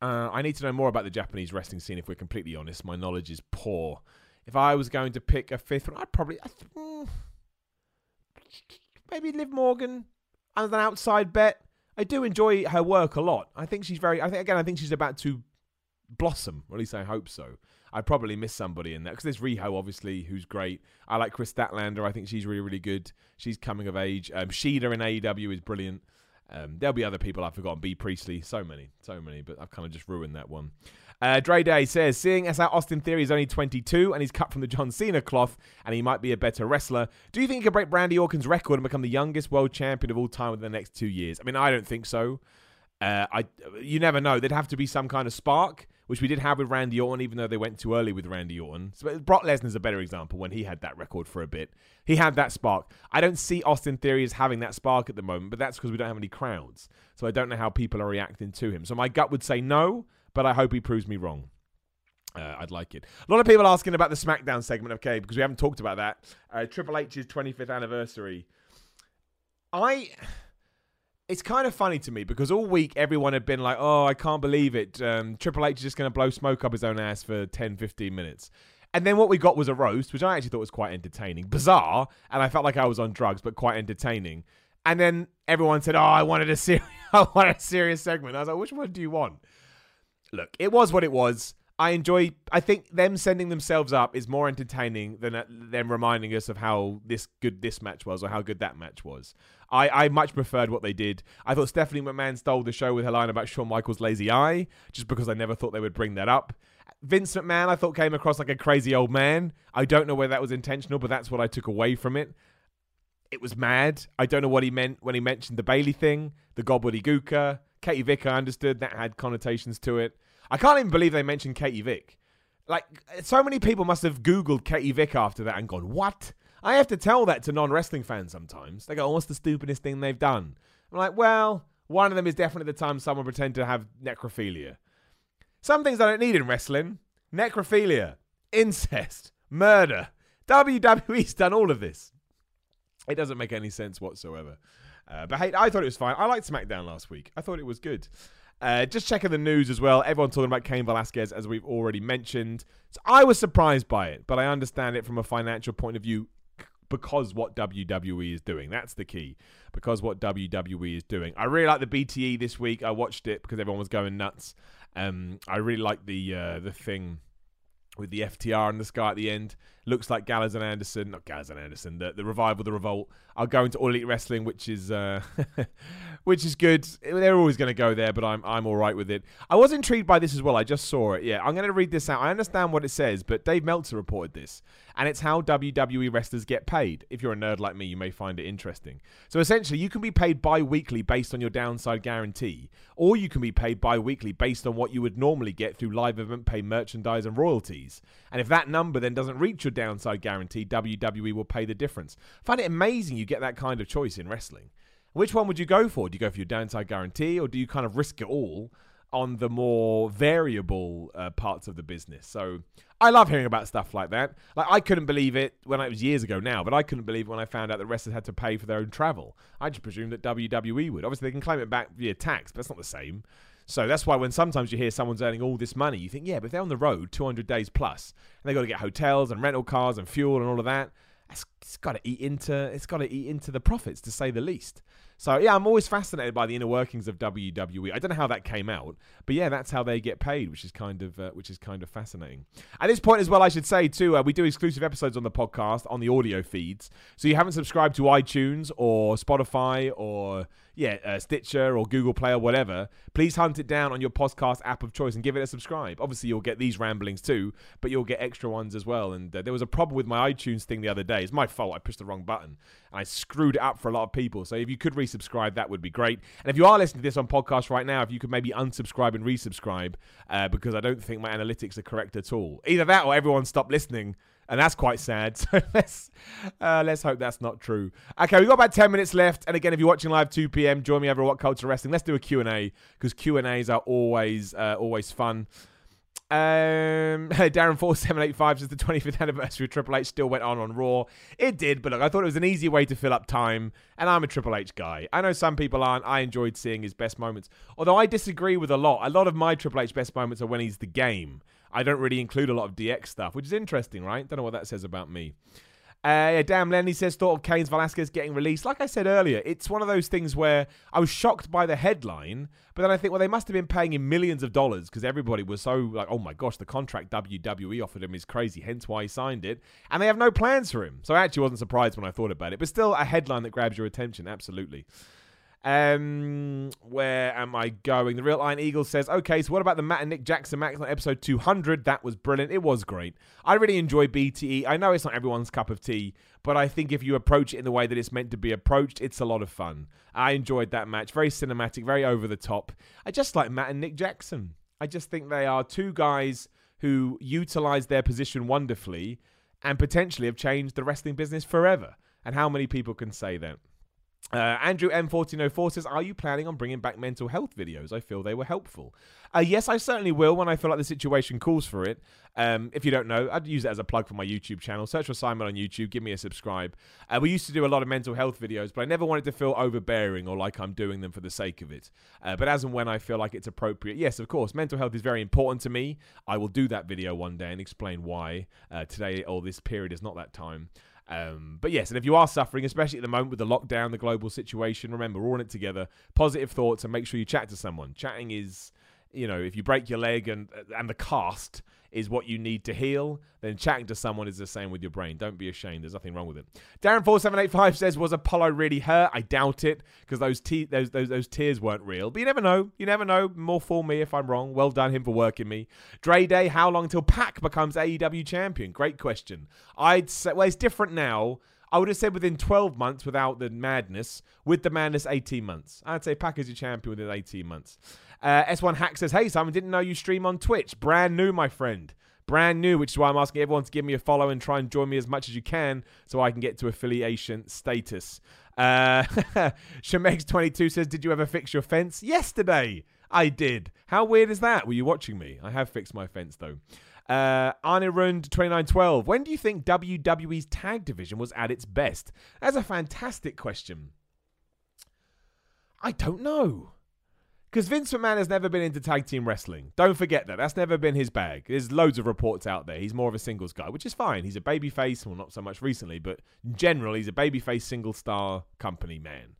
Uh, I need to know more about the Japanese wrestling scene. If we're completely honest, my knowledge is poor. If I was going to pick a fifth one, I'd probably mm, maybe Liv Morgan as an outside bet. I do enjoy her work a lot. I think she's very. I think again, I think she's about to blossom. Or at least I hope so. I'd probably miss somebody in that because there's Riho, obviously, who's great. I like Kris Statlander. I think she's really, really good. She's coming of age. Um, Shida in AEW is brilliant. Um, there'll be other people I've forgotten. Bea Priestley, so many, so many, but I've kind of just ruined that one. Uh, Dre Day says, seeing as how Austin Theory is only 22 and he's cut from the John Cena cloth and he might be a better wrestler, do you think he could break Randy Orton's record and become the youngest world champion of all time within the next two years? I mean, I don't think so. Uh, I, you never know. There'd have to be some kind of spark which we did have with Randy Orton, even though they went too early with Randy Orton. So Brock Lesnar's a better example when he had that record for a bit. He had that spark. I don't see Austin Theory as having that spark at the moment, but that's because we don't have any crowds. So I don't know how people are reacting to him. So my gut would say no, but I hope he proves me wrong. Uh, I'd like it. A lot of people asking about the SmackDown segment, okay, because we haven't talked about that. Uh, Triple H's 25th anniversary. I it's kind of funny to me because all week everyone had been like, oh, I can't believe it. Um, Triple H is just going to blow smoke up his own ass for 10, 15 minutes. And then what we got was a roast, which I actually thought was quite entertaining. Bizarre, and I felt like I was on drugs, but quite entertaining. And then everyone said, oh, I wanted a serious, I wanted a serious segment. I was like, which one do you want? Look, it was what it was. I enjoy. I think them sending themselves up is more entertaining than uh, them reminding us of how this good this match was or how good that match was. I, I much preferred what they did. I thought Stephanie McMahon stole the show with her line about Shawn Michaels' lazy eye, just because I never thought they would bring that up. Vince McMahon, I thought came across like a crazy old man. I don't know whether that was intentional, but that's what I took away from it. It was mad. I don't know what he meant when he mentioned the Bailey thing, the Gobbledy Gooker Katie Vick, I understood that had connotations to it. I can't even believe they mentioned Katie Vick. Like, so many people must have Googled Katie Vick after that and gone, what? I have to tell that to non wrestling fans sometimes. They go, oh, what's the stupidest thing they've done? I'm like, well, one of them is definitely the time someone pretended to have necrophilia. Some things I don't need in wrestling necrophilia, incest, murder. WWE's done all of this. It doesn't make any sense whatsoever. Uh, but hey, I thought it was fine. I liked SmackDown last week. I thought it was good. Uh, just checking the news as well. Everyone talking about Cain Velasquez, as we've already mentioned. So I was surprised by it, but I understand it from a financial point of view because what WWE is doing. That's the key. Because what WWE is doing. I really like the BTE this week. I watched it because everyone was going nuts. Um, I really like the uh, the thing with the FTR and the sky at the end. Looks like Gallows and Anderson, not Gallows and Anderson, the, the revival, the revolt are going to All Elite Wrestling, which is uh, which is good. They're always going to go there, but I'm I'm all right with it. I was intrigued by this as well. I just saw it. Yeah, I'm going to read this out. I understand what it says, but Dave Meltzer reported this, and it's how WWE wrestlers get paid. If you're a nerd like me, you may find it interesting. So essentially, you can be paid bi-weekly based on your downside guarantee, or you can be paid bi-weekly based on what you would normally get through live event pay merchandise and royalties. And if that number then doesn't reach your downside guarantee, WWE will pay the difference. I find it amazing you get that kind of choice in wrestling. Which one would you go for? Do you go for your downside guarantee or do you kind of risk it all on the more variable uh, parts of the business? So I love hearing about stuff like that. Like I couldn't believe it when it was years ago now, but I couldn't believe when I found out that wrestlers had to pay for their own travel. I just presumed that WWE would. Obviously, they can claim it back via tax, but it's not the same. So that's why when sometimes you hear someone's earning all this money, you think, yeah, but they're on the road 200 days plus, and they've got to get hotels and rental cars and fuel and all of that, it's, it's got to eat into it's got to eat into the profits to say the least. So yeah, I'm always fascinated by the inner workings of WWE. I don't know how that came out, but yeah, that's how they get paid, which is kind of uh, which is kind of fascinating. At this point as well, I should say too, uh, we do exclusive episodes on the podcast on the audio feeds. So you haven't subscribed to iTunes or Spotify or yeah, uh, Stitcher or Google Play or whatever, please hunt it down on your podcast app of choice and give it a subscribe. Obviously, you'll get these ramblings too, but you'll get extra ones as well. And uh, there was a problem with my iTunes thing the other day. It's my fault. I pushed the wrong button and I screwed it up for a lot of people. So if you could resubscribe, that would be great. And if you are listening to this on podcast right now, if you could maybe unsubscribe and resubscribe, uh, because I don't think my analytics are correct at all. Either that or everyone stop listening and that's quite sad. So let's uh, let's hope that's not true. Okay, we've got about 10 minutes left. And again, if you're watching live 2 p.m., join me over at What Culture Wrestling. Let's do a Q&A because Q&As are always uh, always fun. Um, Darren four seven eight five says the 25th anniversary of Triple H still went on on Raw. It did, but look, I thought it was an easy way to fill up time, and I'm a Triple H guy. I know some people aren't. I enjoyed seeing his best moments, although I disagree with a lot. A lot of my Triple H best moments are when he's the game. I don't really include a lot of DX stuff, which is interesting, right? Don't know what that says about me. Uh, damn, Lenny says, thought of Cain's Velasquez getting released. Like I said earlier, it's one of those things where I was shocked by the headline, but then I think, well, they must have been paying him millions of dollars because everybody was so like, oh my gosh, the contract WWE offered him is crazy, hence why he signed it. And they have no plans for him. So I actually wasn't surprised when I thought about it, but still a headline that grabs your attention, absolutely. Um, where am I going? The Real Iron Eagle says, okay, so what about the Matt and Nick Jackson match on episode 200? That was brilliant. It was great. I really enjoy BTE. I know it's not everyone's cup of tea, but I think if you approach it in the way that it's meant to be approached, it's a lot of fun. I enjoyed that match. Very cinematic, very over the top. I just like Matt and Nick Jackson. I just think they are two guys who utilize their position wonderfully and potentially have changed the wrestling business forever. And how many people can say that? Uh, Andrew M1404 says, Are you planning on bringing back mental health videos? I feel they were helpful. Uh, yes, I certainly will when I feel like the situation calls for it. Um, if you don't know, I'd use it as a plug for my YouTube channel. Search for Simon on YouTube, give me a subscribe. Uh, we used to do a lot of mental health videos, but I never wanted to feel overbearing or like I'm doing them for the sake of it. Uh, but as and when I feel like it's appropriate, yes, of course, mental health is very important to me. I will do that video one day and explain why. Uh, today or this period is not that time. Um, but yes, and if you are suffering, especially at the moment with the lockdown, the global situation, remember, we're all in it together. Positive thoughts and make sure you chat to someone. Chatting is, you know, if you break your leg and and the cast is what you need to heal, then chatting to someone is the same with your brain. Don't be ashamed. There's nothing wrong with it. Darren4785 says, Was Apollo really hurt? I doubt it, because those, te- those, those, those tears weren't real. But you never know. You never know. More for me if I'm wrong. Well done him for working me. Dre Day, how long till Pac becomes AEW champion? Great question. I'd say, well, it's different now. I would have said within 12 months without the madness. With the madness, 18 months. I'd say Pac is your champion within 18 months. Uh, S1 Hack says, Hey, Simon, didn't know you stream on Twitch. Brand new, my friend. Brand new, which is why I'm asking everyone to give me a follow and try and join me as much as you can so I can get to affiliation status. Uh, Shemex22 says, Did you ever fix your fence? Yesterday, I did. How weird is that? Were you watching me? I have fixed my fence, though. Uh, Arnirund 2912. When do you think WWE's tag division was at its best? That's a fantastic question. I don't know. Because Vince McMahon has never been into tag team wrestling. Don't forget that. That's never been his bag. There's loads of reports out there. He's more of a singles guy, which is fine. He's a babyface. Well, not so much recently, but in general, he's a babyface single star company man.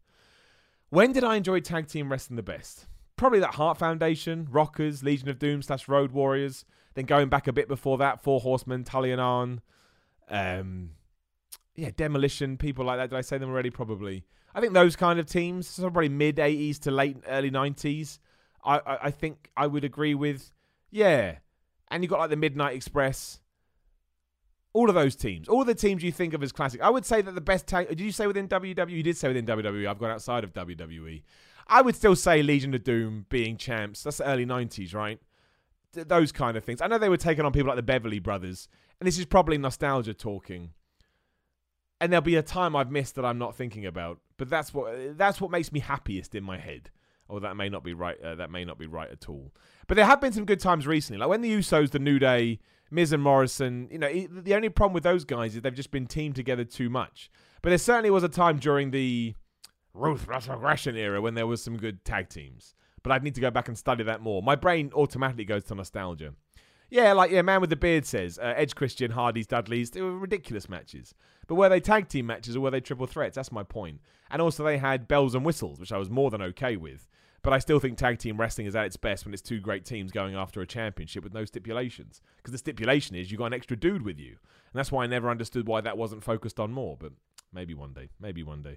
When did I enjoy tag team wrestling the best? Probably that Heart Foundation, Rockers, Legion of Doom slash Road Warriors. Then going back a bit before that, Four Horsemen, Tully and Arn, um, yeah, Demolition, people like that. Did I say them already? Probably. I think those kind of teams, probably mid '80s to late early '90s. I, I, I think I would agree with. Yeah, and you got like the Midnight Express. All of those teams, all the teams you think of as classic. I would say that the best tag. Did you say within WWE? You did say within WWE. I've gone outside of WWE. I would still say Legion of Doom being champs. That's the early '90s, right? those kind of things. I know they were taking on people like the Beverly Brothers, and this is probably nostalgia talking. And there'll be a time I've missed that I'm not thinking about, but that's what that's what makes me happiest in my head. Or that may not be right. Uh, that may not be right at all. But there have been some good times recently, like when the Usos, the New Day, Miz and Morrison. You know, the only problem with those guys is they've just been teamed together too much. But there certainly was a time during the Ruthless Aggression era when there was some good tag teams but I'd need to go back and study that more. My brain automatically goes to nostalgia. Yeah, like yeah, man with the beard says uh, Edge, Christian, Hardy's, Dudley's. They were ridiculous matches, but were they tag team matches or were they triple threats? That's my point. And also they had bells and whistles, which I was more than okay with. But I still think tag team wrestling is at its best when it's two great teams going after a championship with no stipulations. Because the stipulation is you got an extra dude with you, and that's why I never understood why that wasn't focused on more. But maybe one day, maybe one day.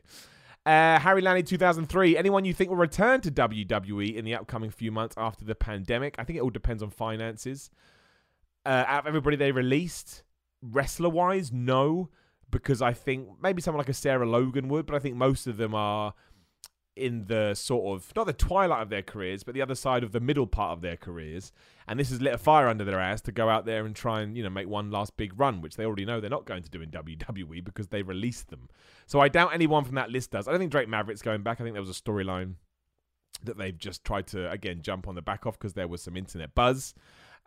Uh, Harry Lanny 2003. Anyone you think will return to WWE in the upcoming few months after the pandemic? I think it all depends on finances. Uh, out of everybody they released, wrestler wise, no, because I think maybe someone like a Sarah Logan would, but I think most of them are in the sort of not the twilight of their careers, but the other side of the middle part of their careers. And this has lit a fire under their ass to go out there and try and you know make one last big run, which they already know they're not going to do in WWE because they released them. So I doubt anyone from that list does. I don't think Drake Maverick's going back. I think there was a storyline that they've just tried to again jump on the back of because there was some internet buzz.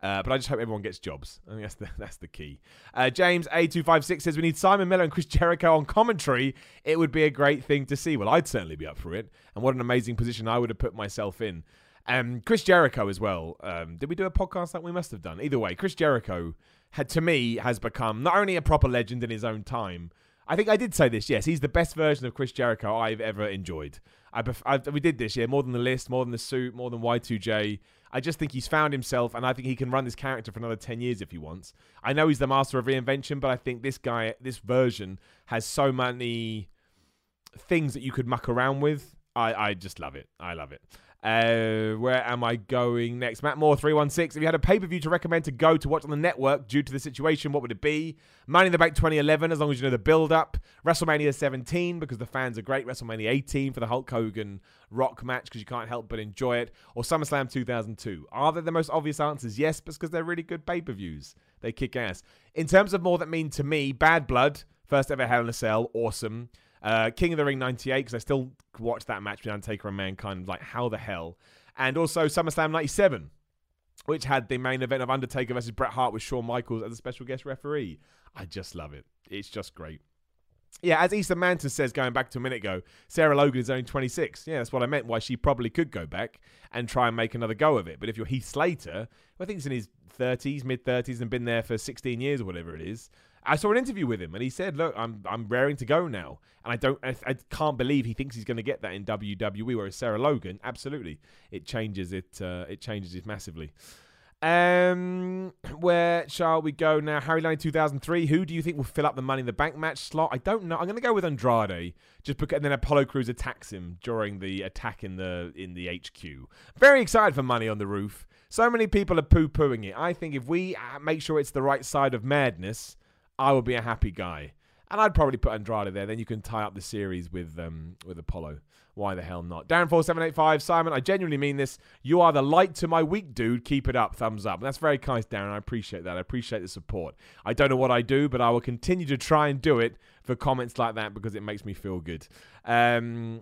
Uh, but I just hope everyone gets jobs. I think that's the that's the key. Uh, James A two five six says we need Simon Miller and Chris Jericho on commentary. It would be a great thing to see. Well, I'd certainly be up for it. And what an amazing position I would have put myself in. Um, Chris Jericho as well. Um, did we do a podcast that we must have done? Either way, Chris Jericho had to me has become not only a proper legend in his own time. I think I did say this. Yes, he's the best version of Chris Jericho I've ever enjoyed. I, I we did this, yeah, more than the list, more than the suit, more than Y2J. I just think he's found himself, and I think he can run this character for another 10 years if he wants. I know he's the master of reinvention, but I think this guy, this version, has so many things that you could muck around with. I, I just love it. I love it. Uh, where am I going next? Matt Moore, 316. If you had a pay per view to recommend to go to watch on the network due to the situation, what would it be? Money in the Bank 2011, as long as you know the build up. WrestleMania 17, because the fans are great. WrestleMania 18 for the Hulk Hogan Rock match, because you can't help but enjoy it. Or SummerSlam 2002. Are they the most obvious answers? Yes, because they're really good pay per views. They kick ass. In terms of more that mean to me, Bad Blood, first ever Hell in a Cell, awesome. Uh, King of the Ring 98, because I still watch that match between Undertaker and Mankind. Like, how the hell? And also SummerSlam 97, which had the main event of Undertaker versus Bret Hart with Shawn Michaels as a special guest referee. I just love it. It's just great. Yeah, as Easter Mantis says, going back to a minute ago, Sarah Logan is only 26. Yeah, that's what I meant. Why she probably could go back and try and make another go of it. But if you're Heath Slater, I think he's in his 30s, mid 30s, and been there for 16 years or whatever it is, I saw an interview with him, and he said, "Look, I'm I'm raring to go now, and I don't, I, I can't believe he thinks he's going to get that in WWE." Whereas Sarah Logan, absolutely, it changes it, uh, it changes it massively. Um, where shall we go now? Harry Lane 2003. Who do you think will fill up the Money in the Bank match slot? I don't know. I'm going to go with Andrade, just because. And then Apollo Crews attacks him during the attack in the in the HQ. Very excited for Money on the Roof. So many people are poo pooing it. I think if we uh, make sure it's the right side of madness, I would be a happy guy. And I'd probably put Andrade there. Then you can tie up the series with um, with Apollo. Why the hell not? Darren4785, Simon, I genuinely mean this. You are the light to my week, dude. Keep it up. Thumbs up. That's very kind, Darren. I appreciate that. I appreciate the support. I don't know what I do, but I will continue to try and do it for comments like that because it makes me feel good. Um,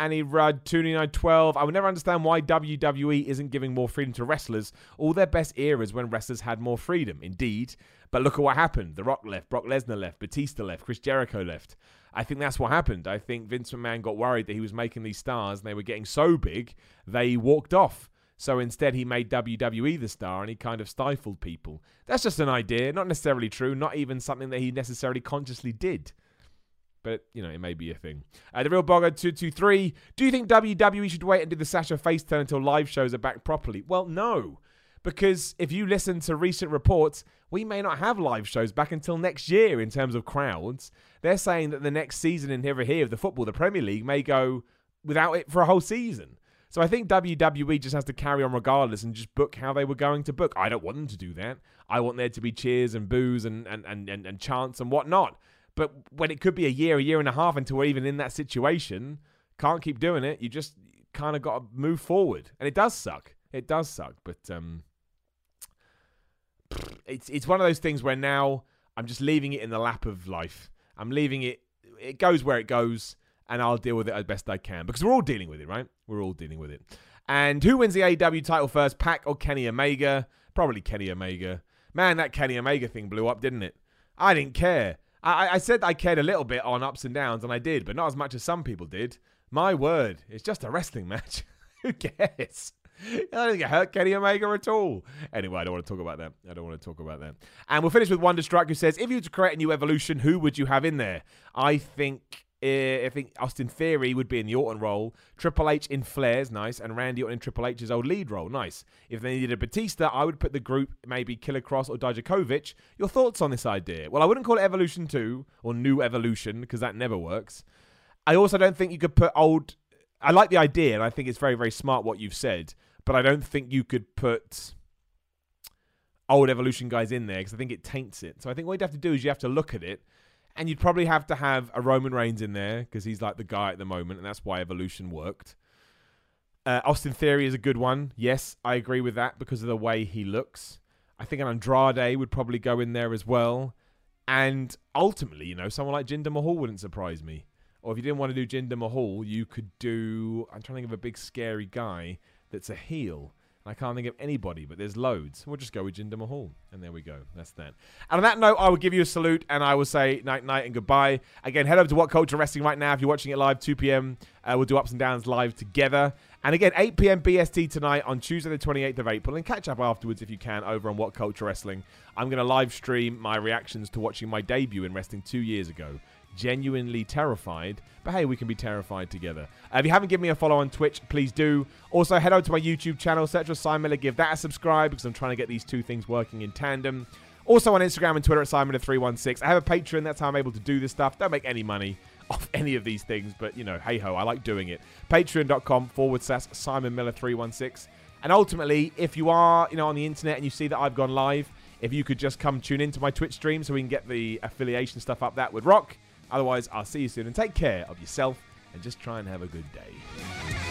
Annie Rudd, 29912. I would never understand why WWE isn't giving more freedom to wrestlers. All their best eras when wrestlers had more freedom. Indeed. But look at what happened. The Rock left, Brock Lesnar left, Batista left, Chris Jericho left. I think that's what happened. I think Vince McMahon got worried that he was making these stars and they were getting so big, they walked off. So instead, he made WWE the star and he kind of stifled people. That's just an idea, not necessarily true, not even something that he necessarily consciously did. But, you know, it may be a thing. Uh, the real Bogger 223. Do you think WWE should wait and do the Sasha face turn until live shows are back properly? Well, no. Because if you listen to recent reports, we may not have live shows back until next year in terms of crowds. They're saying that the next season in here, here of the football, the Premier League, may go without it for a whole season. So I think WWE just has to carry on regardless and just book how they were going to book. I don't want them to do that. I want there to be cheers and boos and, and, and, and, and chants and whatnot. But when it could be a year, a year and a half until we're even in that situation, can't keep doing it. You just kind of got to move forward. And it does suck. It does suck. But um, it's it's one of those things where now I'm just leaving it in the lap of life. I'm leaving it. It goes where it goes, and I'll deal with it as best I can because we're all dealing with it, right? We're all dealing with it. And who wins the AEW title first, Pac or Kenny Omega? Probably Kenny Omega. Man, that Kenny Omega thing blew up, didn't it? I didn't care. I, I said I cared a little bit on ups and downs, and I did, but not as much as some people did. My word, it's just a wrestling match. who cares? I don't think it hurt Kenny Omega at all. Anyway, I don't want to talk about that. I don't want to talk about that. And we'll finish with Wonder Wonderstruck, who says, "If you were to create a new evolution, who would you have in there?" I think. Uh, I think Austin Theory would be in the Orton role, Triple H in Flair's nice, and Randy Orton in Triple H's old lead role, nice. If they needed a Batista, I would put the group maybe Killer Kross or Dijakovic. Your thoughts on this idea? Well, I wouldn't call it Evolution 2 or New Evolution because that never works. I also don't think you could put old. I like the idea, and I think it's very, very smart what you've said but I don't think you could put old evolution guys in there because I think it taints it. So I think what you'd have to do is you have to look at it, and you'd probably have to have a Roman Reigns in there because he's like the guy at the moment, and that's why evolution worked. Uh, Austin Theory is a good one. Yes, I agree with that because of the way he looks. I think an Andrade would probably go in there as well. And ultimately, you know, someone like Jinder Mahal wouldn't surprise me. Or if you didn't want to do Jinder Mahal, you could do. I'm trying to think of a big scary guy that's a heel. I can't think of anybody, but there's loads. We'll just go with Jinder Mahal. And there we go. That's that. And on that note, I will give you a salute and I will say night, night, and goodbye. Again, head over to What Culture Wrestling right now if you're watching it live, 2 p.m. Uh, we'll do ups and downs live together. And again, 8 p.m. BST tonight on Tuesday, the 28th of April. And catch up afterwards if you can over on What Culture Wrestling. I'm going to live stream my reactions to watching my debut in wrestling two years ago genuinely terrified. But hey, we can be terrified together. Uh, if you haven't given me a follow on Twitch, please do. Also, head over to my YouTube channel, search for Simon Miller, give that a subscribe because I'm trying to get these two things working in tandem. Also on Instagram and Twitter at Simon316. I have a Patreon, that's how I'm able to do this stuff. Don't make any money off any of these things, but you know, hey ho, I like doing it. Patreon.com forward slash Simon Miller 316. And ultimately, if you are, you know, on the internet and you see that I've gone live, if you could just come tune into my Twitch stream so we can get the affiliation stuff up, that would rock. Otherwise, I'll see you soon and take care of yourself and just try and have a good day.